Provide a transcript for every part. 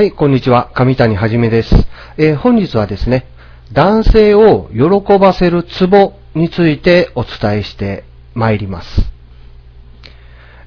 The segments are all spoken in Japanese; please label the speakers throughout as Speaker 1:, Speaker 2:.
Speaker 1: はい、こんにちは。上谷はじめです。えー本日はですね、男性を喜ばせるツボについてお伝えしてまいります。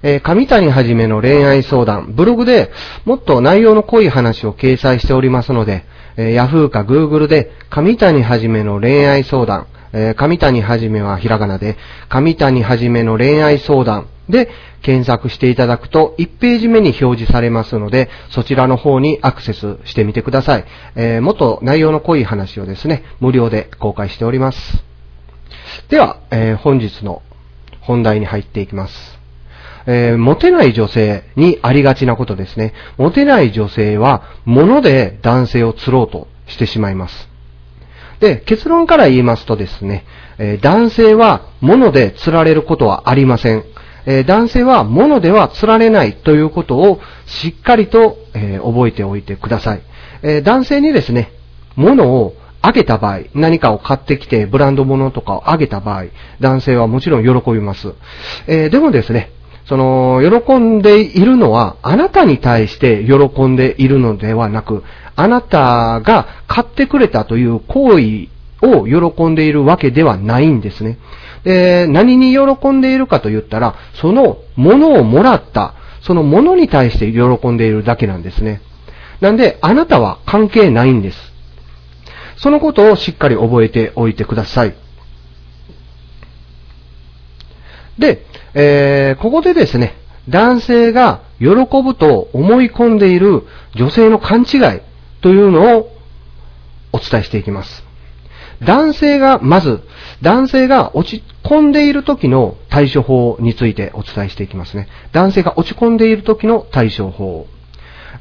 Speaker 1: えー上谷はじめの恋愛相談、ブログでもっと内容の濃い話を掲載しておりますので、えー Yahoo か Google で上谷はじめの恋愛相談、えー上谷はじめはひらがなで、上谷はじめの恋愛相談で検索していただくと1ページ目に表示されますので、そちらの方にアクセスしてみてください。えーもっと内容の濃い話をですね、無料で公開しております。では、えー本日の本題に入っていきます。えーモテない女性にありがちなことですね。モテない女性は物で男性を釣ろうとしてしまいます。で、結論から言いますとですね、え男性は物で釣られることはありません。え男性は物では釣られないということをしっかりと、え覚えておいてください。え男性にですね、物をあげた場合、何かを買ってきてブランド物とかをあげた場合、男性はもちろん喜びます。えーでもですね、その、喜んでいるのは、あなたに対して喜んでいるのではなく、あなたが買ってくれたという行為を喜んでいるわけではないんですね。で、何に喜んでいるかと言ったら、その物をもらった、その物に対して喜んでいるだけなんですね。なんで、あなたは関係ないんです。そのことをしっかり覚えておいてください。で、えーここでですね、男性が喜ぶと思い込んでいる女性の勘違いというのをお伝えしていきます。男性が、まず、男性が落ち込んでいる時の対処法についてお伝えしていきますね。男性が落ち込んでいる時の対処法。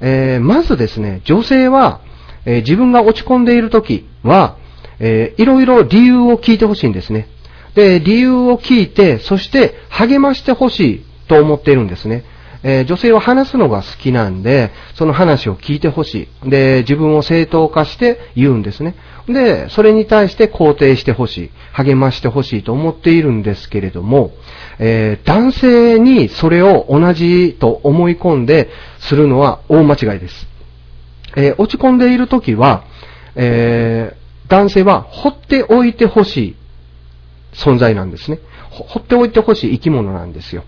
Speaker 1: えーまずですね、女性は、えー自分が落ち込んでいる時は、えーいろいろ理由を聞いてほしいんですね。で、理由を聞いて、そして励ましてほしいと思っているんですね。えー女性は話すのが好きなんで、その話を聞いてほしい。で、自分を正当化して言うんですね。で、それに対して肯定してほしい。励ましてほしいと思っているんですけれども、えー男性にそれを同じと思い込んでするのは大間違いです。えー落ち込んでいる時は、え男性は放っておいてほしい存在なんですね。ほっておいてほしい生き物なんですよ。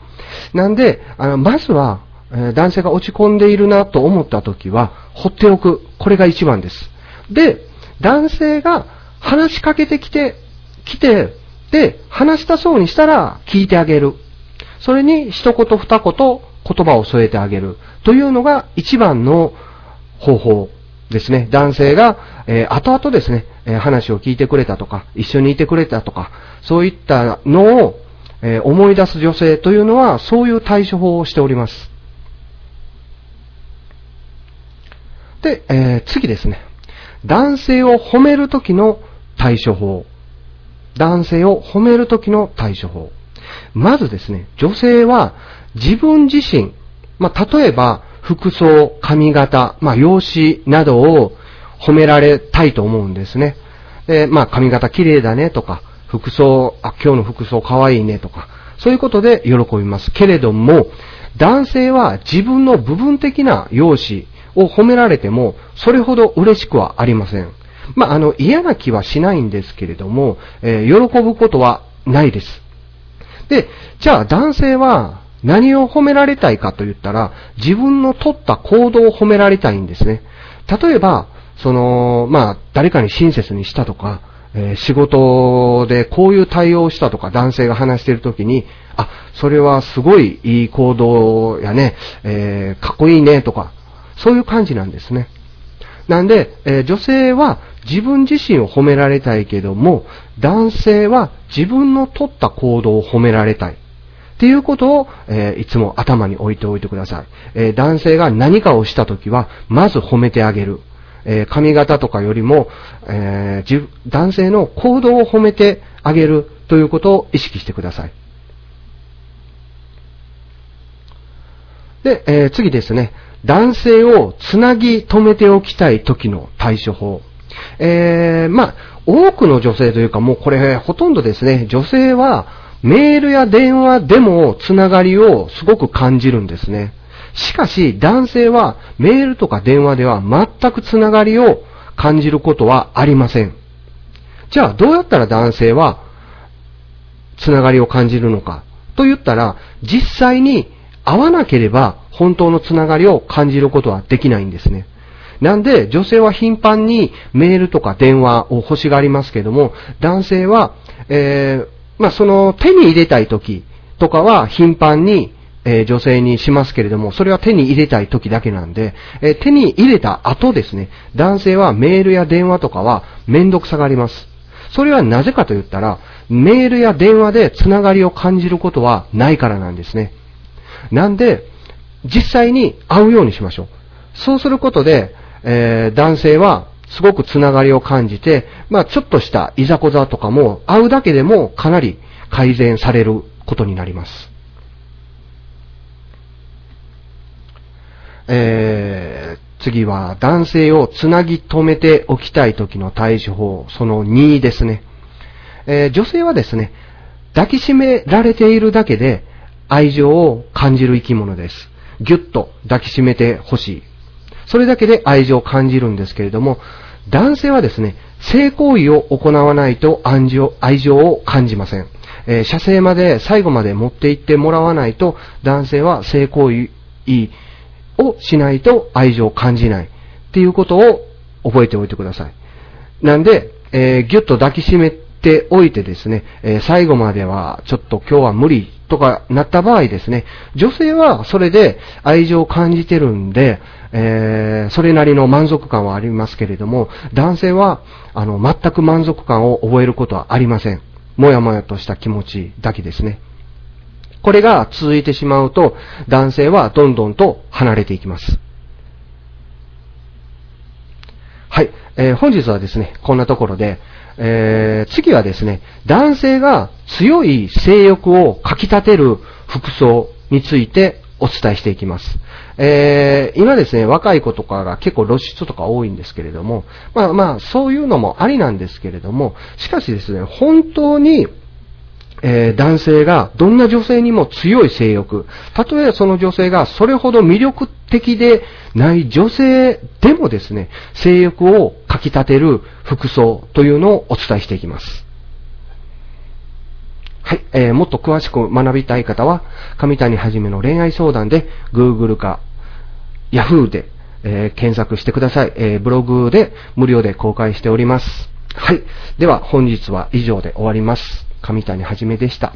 Speaker 1: なんで、あのまずは、え男性が落ち込んでいるなと思った時は、放っておく。これが一番です。で、男性が話しかけてきて、来て、で、話したそうにしたら聞いてあげる。それに一言二言言葉を添えてあげる。というのが一番の方法ですね。男性が、えー後々ですね、えー話を聞いてくれたとか、一緒にいてくれたとか、そういったのを、えー思い出す女性というのは、そういう対処法をしております。で、えー次ですね。男性を褒めるときの対処法。男性を褒めるときの対処法。まずですね、女性は自分自身、まあ、例えば服装、髪型、まあ、容姿などを褒められたいと思うんですね。で、まあ、髪型綺麗だねとか、服装、あ、今日の服装可愛いねとか、そういうことで喜びます。けれども、男性は自分の部分的な容姿を褒められても、それほど嬉しくはありません。まあ、あの、嫌な気はしないんですけれども、えー喜ぶことはないです。で、じゃあ男性は何を褒められたいかと言ったら、自分の取った行動を褒められたいんですね。例えば、その、まあ、誰かに親切にしたとか、え仕事でこういう対応をしたとか男性が話しているときに、あ、それはすごいいい行動やね、えーかっこいいねとか、そういう感じなんですね。なんで、えー女性は自分自身を褒められたいけども、男性は自分の取った行動を褒められたい。っていうことを、えーいつも頭に置いておいてください。えー男性が何かをしたときは、まず褒めてあげる。えー髪型とかよりも、えー自男性の行動を褒めてあげるということを意識してください。で、えー次ですね。男性をつなぎ止めておきたい時の対処法。えーまあ、多くの女性というかもうこれほとんどですね、女性はメールや電話でもつながりをすごく感じるんですね。しかし、男性はメールとか電話では全くつながりを感じることはありません。じゃあ、どうやったら男性はつながりを感じるのかと言ったら、実際に会わなければ本当のつながりを感じることはできないんですね。なんで、女性は頻繁にメールとか電話を欲しがりますけども、男性は、えー、まあ、その手に入れたい時とかは頻繁に、えー、女性にしますけれども、それは手に入れたい時だけなんで、えー、手に入れた後ですね、男性はメールや電話とかはめんどくさがります。それはなぜかと言ったら、メールや電話でつながりを感じることはないからなんですね。なんで、実際に会うようにしましょう。そうすることで、えー、男性はすごくつながりを感じて、まあちょっとしたいざこざとかも会うだけでもかなり改善されることになります。えー、次は男性をつなぎ止めておきたい時の対処法、その2ですね。えー、女性はですね、抱きしめられているだけで愛情を感じる生き物です。ぎゅっと抱きしめてほしい。それだけで愛情を感じるんですけれども、男性はですね、性行為を行わないと愛情愛情を感じません。えー、射精まで最後まで持って行ってもらわないと、男性は性行為をしないと愛情を感じないっていうことを覚えておいてください。なんで、えー、ぎゅっと抱きしめておいてですね、え、最後まではちょっと今日は無理とかなった場合ですね、女性はそれで愛情を感じてるんで、えー、それなりの満足感はありますけれども、男性は、あの、全く満足感を覚えることはありません。もやもやとした気持ちだけですね。これが続いてしまうと、男性はどんどんと離れていきます。はい。えー、本日はですね、こんなところで、えー、次はですね、男性が強い性欲をかき立てる服装についてお伝えしていきます。えー、今ですね、若い子とかが結構露出とか多いんですけれども、まあまあ、そういうのもありなんですけれども、しかしですね、本当に、えー、男性がどんな女性にも強い性欲、たとえその女性がそれほど魅力的でない女性でもですね、性欲をかき立てる服装というのをお伝えしていきます。はい、えー、もっと詳しく学びたい方は、上谷はじめの恋愛相談で、Google か Yahoo で、えー、検索してください。えー、ブログで無料で公開しております。はい。では、本日は以上で終わります。上谷はじめでした。